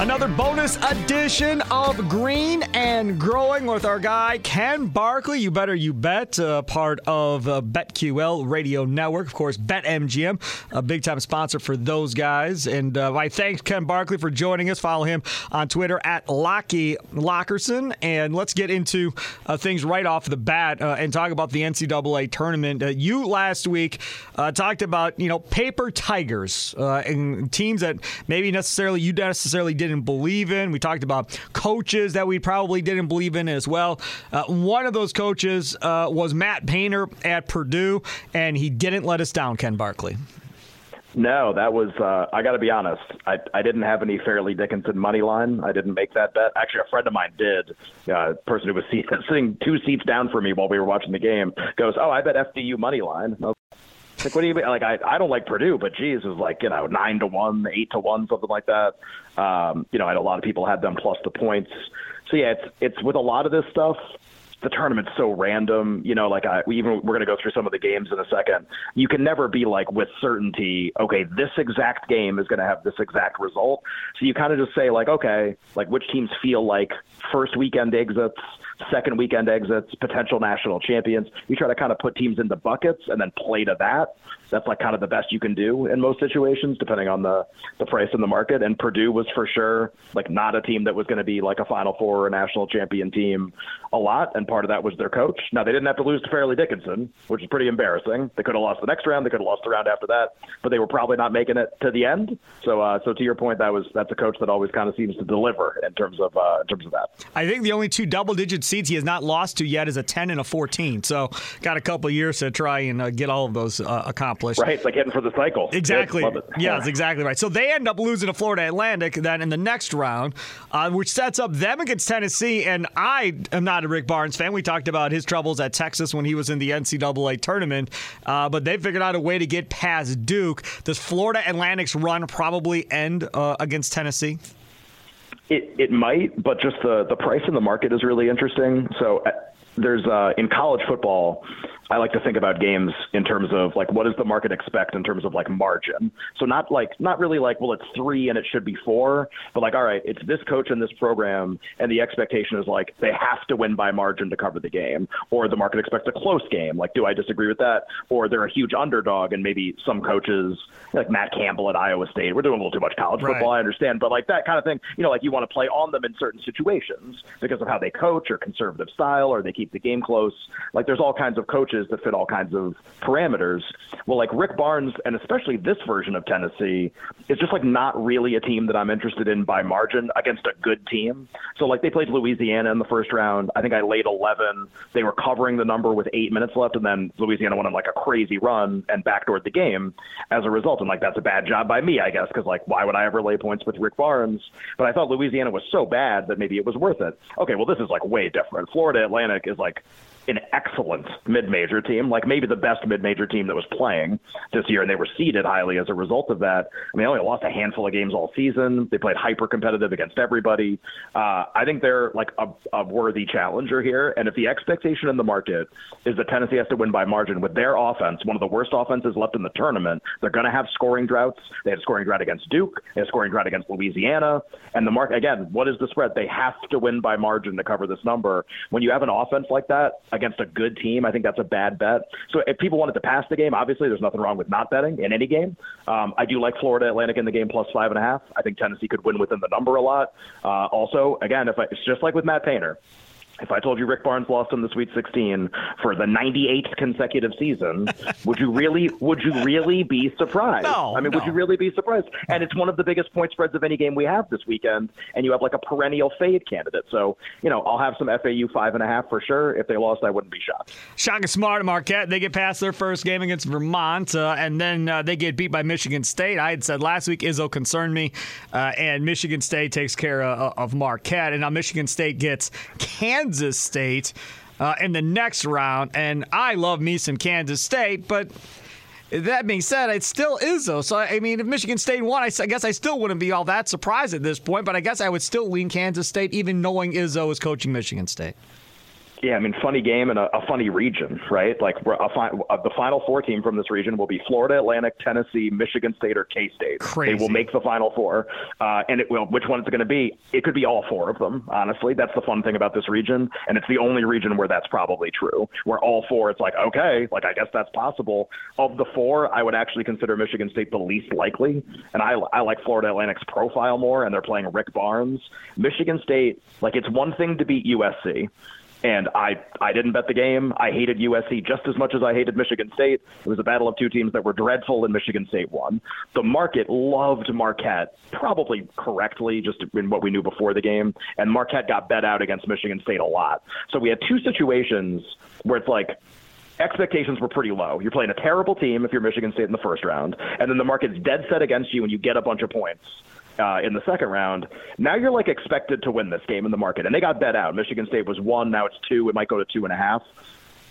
Another bonus edition of Green and Growing with our guy Ken Barkley. You better you bet, uh, part of uh, BetQL Radio Network, of course, BetMGM, a big time sponsor for those guys. And uh, I thank Ken Barkley for joining us. Follow him on Twitter at Locky Lockerson. And let's get into uh, things right off the bat uh, and talk about the NCAA tournament. Uh, you last week talked about you know paper tigers and teams that maybe necessarily you necessarily did didn't believe in. We talked about coaches that we probably didn't believe in as well. Uh, one of those coaches uh, was Matt Painter at Purdue, and he didn't let us down, Ken Barkley. No, that was. Uh, I got to be honest. I I didn't have any Fairleigh Dickinson money line. I didn't make that bet. Actually, a friend of mine did. Uh, person who was sitting two seats down from me while we were watching the game goes, "Oh, I bet FDU money line." Like, what do you mean? Like, I, I don't like Purdue, but geez, it was like, you know, nine to one, eight to one, something like that. Um, you know, I had a lot of people had them plus the points. So yeah, it's, it's with a lot of this stuff, the tournament's so random. You know, like I, even we're going to go through some of the games in a second. You can never be like with certainty, okay, this exact game is going to have this exact result. So you kind of just say like, okay, like which teams feel like first weekend exits, second weekend exits, potential national champions. You try to kind of put teams into buckets and then play to that. That's like kind of the best you can do in most situations, depending on the the price in the market. And Purdue was for sure like not a team that was going to be like a Final Four or a national champion team a lot. And part of that was their coach. Now they didn't have to lose to Fairleigh Dickinson, which is pretty embarrassing. They could have lost the next round. They could have lost the round after that, but they were probably not making it to the end. So, uh, so to your point, that was that's a coach that always kind of seems to deliver in terms of uh, in terms of that. I think the only two double-digit seeds he has not lost to yet is a 10 and a 14. So, got a couple years to try and uh, get all of those uh, accomplished. Right, it's like hitting for the cycle. Exactly. Yeah, that's exactly right. So they end up losing to Florida Atlantic then in the next round, uh, which sets up them against Tennessee. And I am not a Rick Barnes fan. We talked about his troubles at Texas when he was in the NCAA tournament, uh, but they figured out a way to get past Duke. Does Florida Atlantic's run probably end uh, against Tennessee? It it might, but just the the price in the market is really interesting. So uh, there's uh, in college football I like to think about games in terms of like what does the market expect in terms of like margin. So not like not really like well it's three and it should be four, but like all right it's this coach and this program and the expectation is like they have to win by margin to cover the game, or the market expects a close game. Like do I disagree with that? Or they're a huge underdog and maybe some coaches like Matt Campbell at Iowa State. We're doing a little too much college football. I understand, but like that kind of thing. You know, like you want to play on them in certain situations because of how they coach or conservative style or they keep the game close. Like there's all kinds of coaches coaches that fit all kinds of parameters. Well, like Rick Barnes, and especially this version of Tennessee, is just like not really a team that I'm interested in by margin against a good team. So, like, they played Louisiana in the first round. I think I laid 11. They were covering the number with eight minutes left, and then Louisiana went on like a crazy run and backdoored the game as a result. And like, that's a bad job by me, I guess, because like, why would I ever lay points with Rick Barnes? But I thought Louisiana was so bad that maybe it was worth it. Okay, well, this is like way different. Florida Atlantic is like an excellent mid-major team, like maybe the best mid-major team that was playing this year, and they were seeded highly as a result of that. I mean, they only lost a handful of games all season. They played hyper-competitive against everybody. Uh, I think they're like a, a worthy challenger here, and if the expectation in the market is that Tennessee has to win by margin with their offense, one of the worst offenses left in the tournament, they're going to have scoring droughts. They had a scoring drought against Duke. They had a scoring drought against Louisiana, and the market again. What is the spread? They have to win by margin to cover this number. When you have an offense like that against a good team, I think that's a bad bet. So if people wanted to pass the game, obviously there's nothing wrong with not betting in any game. Um, I do like Florida Atlantic in the game plus five and a half. I think Tennessee could win within the number a lot. Uh, also, again, if I, it's just like with Matt Painter, if I told you Rick Barnes lost in the Sweet 16 for the 98th consecutive season, would you really would you really be surprised? No, I mean, no. would you really be surprised? And it's one of the biggest point spreads of any game we have this weekend, and you have like a perennial fade candidate. So, you know, I'll have some FAU five and a half for sure. If they lost, I wouldn't be shocked. Shaka Smart Marquette, they get past their first game against Vermont, uh, and then uh, they get beat by Michigan State. I had said last week Izzo concerned me, uh, and Michigan State takes care of, of Marquette, and now Michigan State gets Kansas State uh, in the next round. And I love me some Kansas State, but. That being said, it still Izzo. So I mean, if Michigan State won, I guess I still wouldn't be all that surprised at this point. But I guess I would still lean Kansas State, even knowing Izzo is coaching Michigan State. Yeah, I mean, funny game and a, a funny region, right? Like we're a fi- uh, the final four team from this region will be Florida Atlantic, Tennessee, Michigan State, or K State. They will make the final four, uh, and it will. Which one is it going to be? It could be all four of them. Honestly, that's the fun thing about this region, and it's the only region where that's probably true. Where all four, it's like okay, like I guess that's possible. Of the four, I would actually consider Michigan State the least likely, and I I like Florida Atlantic's profile more, and they're playing Rick Barnes. Michigan State, like it's one thing to beat USC. And I, I didn't bet the game. I hated USC just as much as I hated Michigan State. It was a battle of two teams that were dreadful, and Michigan State won. The market loved Marquette, probably correctly, just in what we knew before the game. And Marquette got bet out against Michigan State a lot. So we had two situations where it's like, expectations were pretty low. You're playing a terrible team if you're Michigan State in the first round, and then the market's dead set against you and you get a bunch of points. Uh, in the second round, now you're like expected to win this game in the market, and they got bet out. Michigan State was one, now it's two. It might go to two and a half.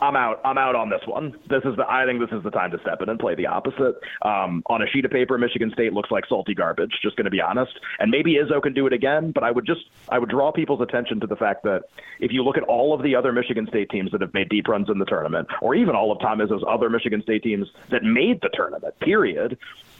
I'm out. I'm out on this one. This is the. I think this is the time to step in and play the opposite. Um, on a sheet of paper, Michigan State looks like salty garbage. Just going to be honest. And maybe Izzo can do it again. But I would just. I would draw people's attention to the fact that if you look at all of the other Michigan State teams that have made deep runs in the tournament, or even all of Tom Izzo's other Michigan State teams that made the tournament, period.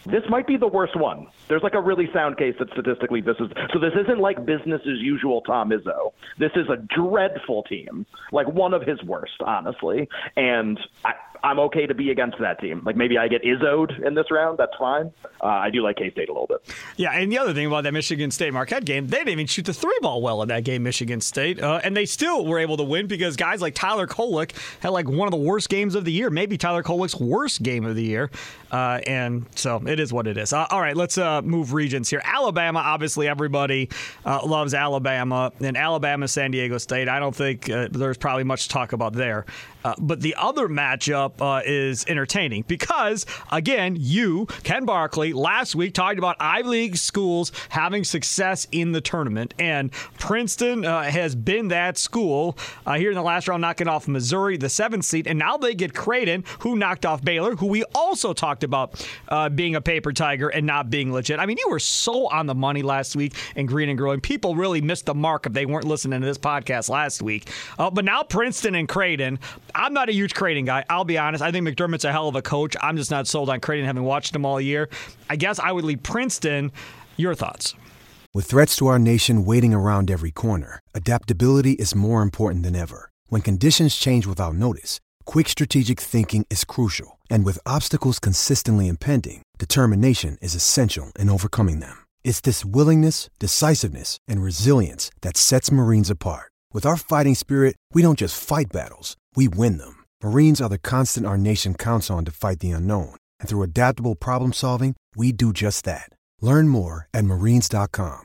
This might be the worst one. There's like a really sound case that statistically this is so. This isn't like business as usual. Tom Izzo. This is a dreadful team, like one of his worst, honestly. And I, I'm okay to be against that team. Like maybe I get Izzoed in this round. That's fine. Uh, I do like K State a little bit. Yeah, and the other thing about that Michigan State Marquette game, they didn't even shoot the three ball well in that game, Michigan State, uh, and they still were able to win because guys like Tyler Kolek had like one of the worst games of the year, maybe Tyler Kolek's worst game of the year, uh, and so it is what it is. Uh, all right, let's uh, move regions here. Alabama, obviously, everybody uh, loves Alabama, and Alabama, San Diego State. I don't think there's probably much to talk about there. Uh, but the other matchup uh, is entertaining because, again, you, Ken Barkley, last week talked about Ivy League schools having success in the tournament. And Princeton uh, has been that school uh, here in the last round, knocking off Missouri, the seventh seed. And now they get Creighton, who knocked off Baylor, who we also talked about uh, being a paper tiger and not being legit. I mean, you were so on the money last week in Green and Growing. People really missed the mark if they weren't listening to this podcast last week. But now Princeton and Creighton. I'm not a huge Creighton guy. I'll be honest. I think McDermott's a hell of a coach. I'm just not sold on Creighton, having watched them all year. I guess I would leave Princeton. Your thoughts? With threats to our nation waiting around every corner, adaptability is more important than ever. When conditions change without notice, quick strategic thinking is crucial. And with obstacles consistently impending, determination is essential in overcoming them. It's this willingness, decisiveness, and resilience that sets Marines apart. With our fighting spirit, we don't just fight battles, we win them. Marines are the constant our nation counts on to fight the unknown. And through adaptable problem solving, we do just that. Learn more at marines.com.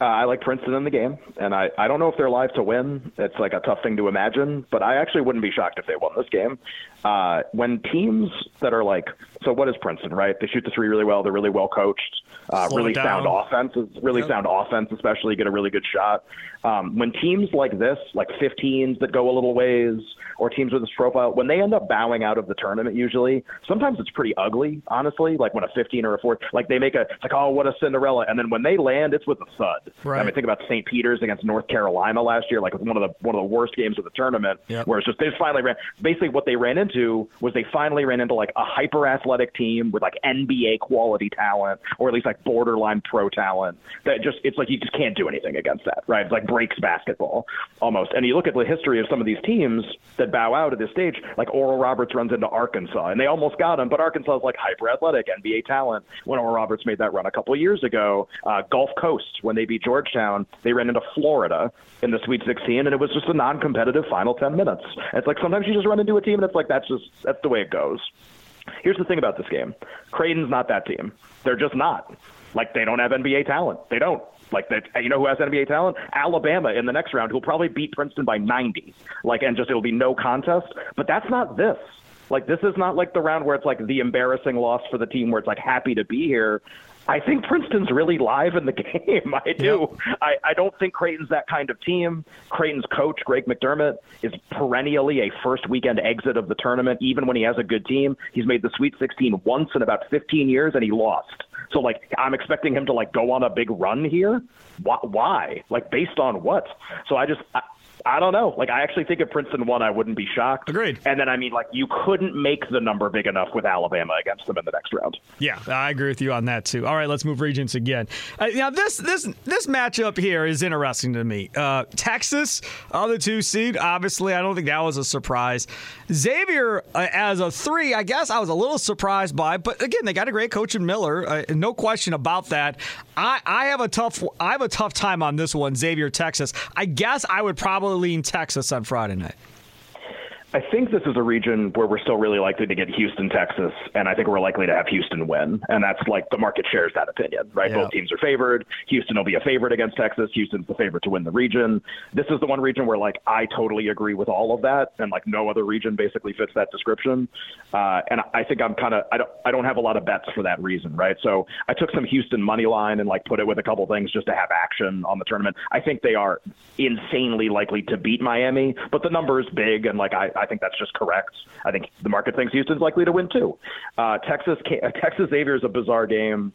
Uh, I like Princeton in the game, and I, I don't know if they're live to win. It's like a tough thing to imagine, but I actually wouldn't be shocked if they won this game. Uh, when teams that are like, so what is Princeton, right? They shoot the three really well. They're really well coached. Uh, really sound offense, really Yep. sound offense, especially get a really good shot. Um, when teams like this, like 15s that go a little ways, or teams with this profile, when they end up bowing out of the tournament, usually sometimes it's pretty ugly, honestly. Like when a 15 or a 4, like they make a it's like oh what a Cinderella, and then when they land, it's with a thud. Right. I mean, think about St. Peter's against North Carolina last year, like one of the one of the worst games of the tournament, Yep. where it's just they finally ran. Basically, what they ran into was they finally ran into like a hyper athletic team with like NBA quality talent, or at least like borderline pro talent that just it's like you just can't do anything against that, right? It's like breaks basketball almost. And you look at the history of some of these teams that bow out at this stage, like Oral Roberts runs into Arkansas, and they almost got him, but Arkansas is like hyper athletic NBA talent. When Oral Roberts made that run a couple of years ago, uh, Gulf Coast when they beat Georgetown, they ran into Florida in the Sweet 16, and it was just a non-competitive final 10 minutes. it's like sometimes you just run into a team, and it's like that's just that's the way it goes. Here's the thing about this game Creighton's not that team. They're just not. Like, they don't have NBA talent. They don't. Like that, you know who has NBA talent? Alabama in the next round, who'll probably beat Princeton by 90. Like, and just it'll be no contest. But that's not this. Like, this is not like the round where it's like the embarrassing loss for the team where it's like happy to be here. I think Princeton's really live in the game. I do. Yep. I, I don't think Creighton's that kind of team. Creighton's coach, Greg McDermott, is perennially a first weekend exit of the tournament, even when he has a good team. He's made the Sweet 16 once in about 15 years, and he lost. So, like, I'm expecting him to, like, go on a big run here. Why? Like, based on what? So I just, I, I don't know. Like, I actually think if Princeton won, I wouldn't be shocked. Agreed. And then, I mean, like, you couldn't make the number big enough with Alabama against them in the next round. Yeah, I agree with you on that too. All right, let's move regions again. Uh, now, this this this matchup here is interesting to me. Uh, Texas, other two seed. Obviously, I don't think that was a surprise. Xavier uh, as a three, I guess I was a little surprised by, but again, they got a great coach in Miller. Uh, no question about that. I, I have a tough I have a tough time on this one, Xavier, Texas. I guess I would probably lean Texas on Friday night. I think this is a region where we're still really likely to get Houston, Texas, and I think we're likely to have Houston win. And that's like the market shares that opinion, right? Both teams are favored. Houston will be a favorite against Texas. Houston's the favorite to win the region. This is the one region where like I totally agree with all of that, and like no other region basically fits that description. Uh, and I think I'm kind of I don't I don't have a lot of bets for that reason, right? So I took some Houston money line and like put it with a couple things just to have action on the tournament. I think they are insanely likely to beat Miami, but the number is big, and like I I think that's just correct. I think the market thinks Houston's likely to win too. Uh, Texas, Texas Xavier is a bizarre game.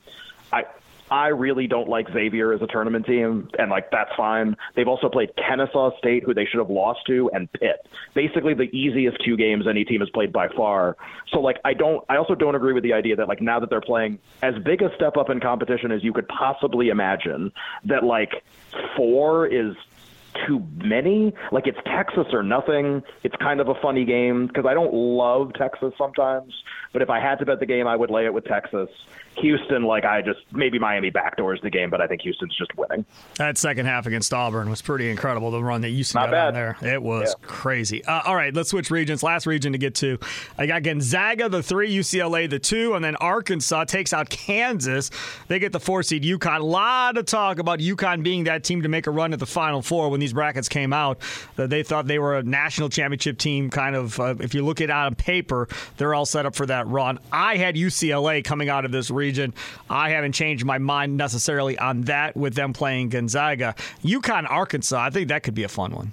I I really don't like Xavier as a tournament team, and like that's fine. They've also played Kennesaw State, who they should have lost to, and Pitt. Basically, the easiest two games any team has played by far. So like, I don't. I also don't agree with the idea that like now that they're playing as big a step up in competition as you could possibly imagine, that like four is too many. Like it's Texas or nothing. It's kind of a funny game because I don't love Texas sometimes, but if I had to bet the game, I would lay it with Texas. Houston, like I just maybe Miami backdoors the game, but I think Houston's just winning. That second half against Auburn was pretty incredible. The run that Houston Not got bad. on there, it was yeah. crazy. Uh, all right, let's switch regions. Last region to get to, I got Gonzaga the three, UCLA the two, and then Arkansas takes out Kansas. They get the four seed UConn. A lot of talk about UConn being that team to make a run at the Final Four when these brackets came out. That they thought they were a national championship team. Kind of, uh, if you look at it on paper, they're all set up for that run. I had UCLA coming out of this region. I haven't changed my mind necessarily on that with them playing Gonzaga. UConn, Arkansas, I think that could be a fun one.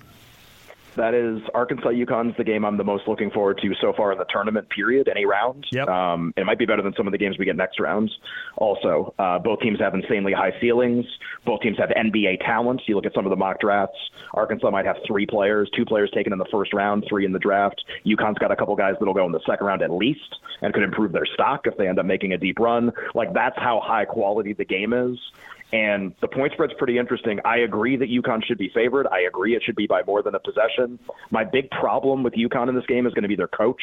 That is Arkansas UConn's the game I'm the most looking forward to so far in the tournament period, any round. Yep. Um, it might be better than some of the games we get next rounds. Also, uh, both teams have insanely high ceilings. Both teams have NBA talents. You look at some of the mock drafts. Arkansas might have three players, two players taken in the first round, three in the draft. UConn's got a couple guys that'll go in the second round at least and could improve their stock if they end up making a deep run. Like that's how high quality the game is. And the point spread's pretty interesting. I agree that UConn should be favored. I agree it should be by more than a possession. My big problem with UConn in this game is going to be their coach.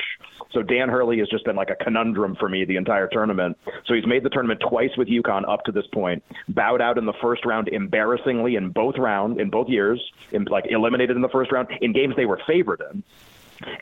So Dan Hurley has just been like a conundrum for me the entire tournament. So he's made the tournament twice with UConn up to this point, bowed out in the first round embarrassingly in both round in both years, in, like eliminated in the first round in games they were favored in.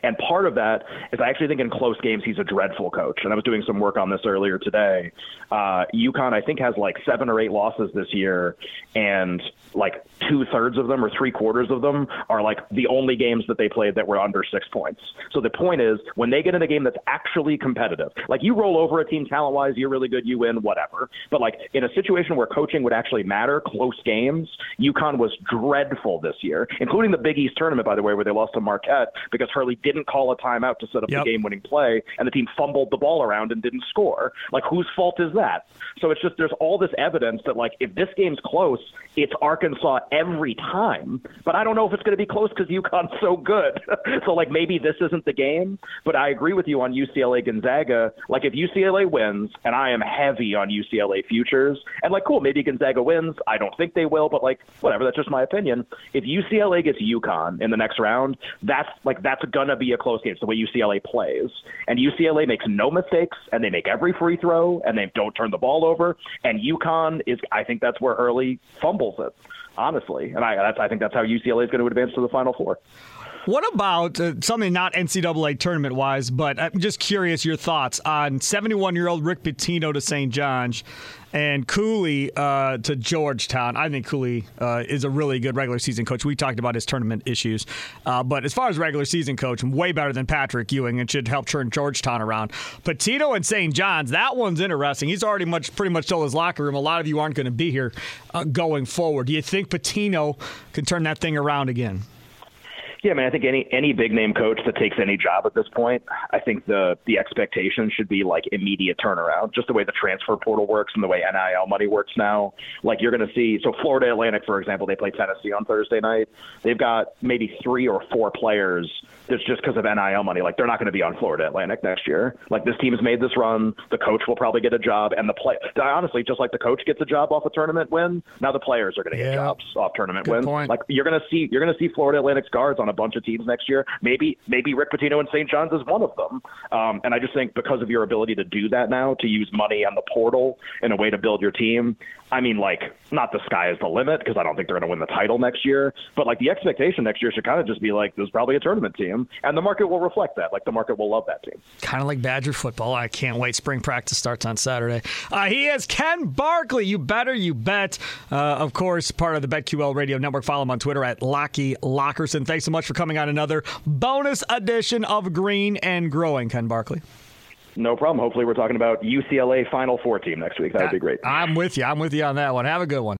And part of that is I actually think in close games he's a dreadful coach. And I was doing some work on this earlier today. Uh, UConn I think has like seven or eight losses this year, and like two thirds of them or three quarters of them are like the only games that they played that were under six points. So the point is when they get in a game that's actually competitive, like you roll over a team talent wise, you're really good, you win, whatever. But like in a situation where coaching would actually matter, close games, UConn was dreadful this year, including the Big East tournament, by the way, where they lost to Marquette because her Didn't call a timeout to set up Yep. the game-winning play, and the team fumbled the ball around and didn't score. Like, whose fault is that? So it's just there's all this evidence that like if this game's close, it's Arkansas every time. But I don't know if it's going to be close because UConn's so good. so like maybe this isn't the game. But I agree with you on UCLA Gonzaga. Like if UCLA wins, and I am heavy on UCLA futures, and like cool, maybe Gonzaga wins. I don't think they will, but like whatever. That's just my opinion. If UCLA gets UConn in the next round, that's like that's gonna be a close game. It's the way UCLA plays, and UCLA makes no mistakes, and they make every free throw, and they don't turn the ball over. And UConn is, I think that's where Hurley fumbles it, honestly. And I, I think that's how UCLA is going to advance to the Final Four. What about uh, something not NCAA tournament wise, but I'm just curious your thoughts on 71 year old Rick Pitino to St. John's and Cooley uh, to Georgetown. I think Cooley uh, is a really good regular season coach. We talked about his tournament issues, uh, but as far as regular season coach, way better than Patrick Ewing and should help turn Georgetown around. Pitino and St. John's, that one's interesting. He's already much pretty much told his locker room a lot of you aren't going to be here uh, going forward. Do you think Pitino can turn that thing around again? Yeah, I mean, I think any any big name coach that takes any job at this point, I think the the expectation should be like immediate turnaround. Just the way the transfer portal works and the way NIL money works now. Like you're going to see. So Florida Atlantic, for example, they play Tennessee on Thursday night. They've got maybe three or four players. That's just because of NIL money. Like they're not going to be on Florida Atlantic next year. Like this team has made this run. The coach will probably get a job, and the play. Honestly, just like the coach gets a job off a tournament win, now the players are going to get Yeah. jobs off tournament Good wins. point. Like you're going to see you're going to see Florida Atlantic's guards on a bunch of teams next year. Maybe maybe Rick Pitino and St. John's is one of them. Um, and I just think because of your ability to do that now, to use money on the portal in a way to build your team. I mean, like not the sky is the limit because I don't think they're going to win the title next year. But like the expectation next year should kind of just be like there's probably a tournament team, and the market will reflect that. Like the market will love that team. kind of like Badger football. I can't wait. Spring practice starts on Saturday. Uh, he is Ken Barkley. You better, you bet. Uh, of course, part of the BetQL Radio Network. Follow him on Twitter at Locky Lockerson. Thanks so much for coming on another bonus edition of Green and Growing, Ken Barkley. No problem. Hopefully, we're talking about UCLA Final Four team next week. That would be great. I'm with you. I'm with you on that one. Have a good one.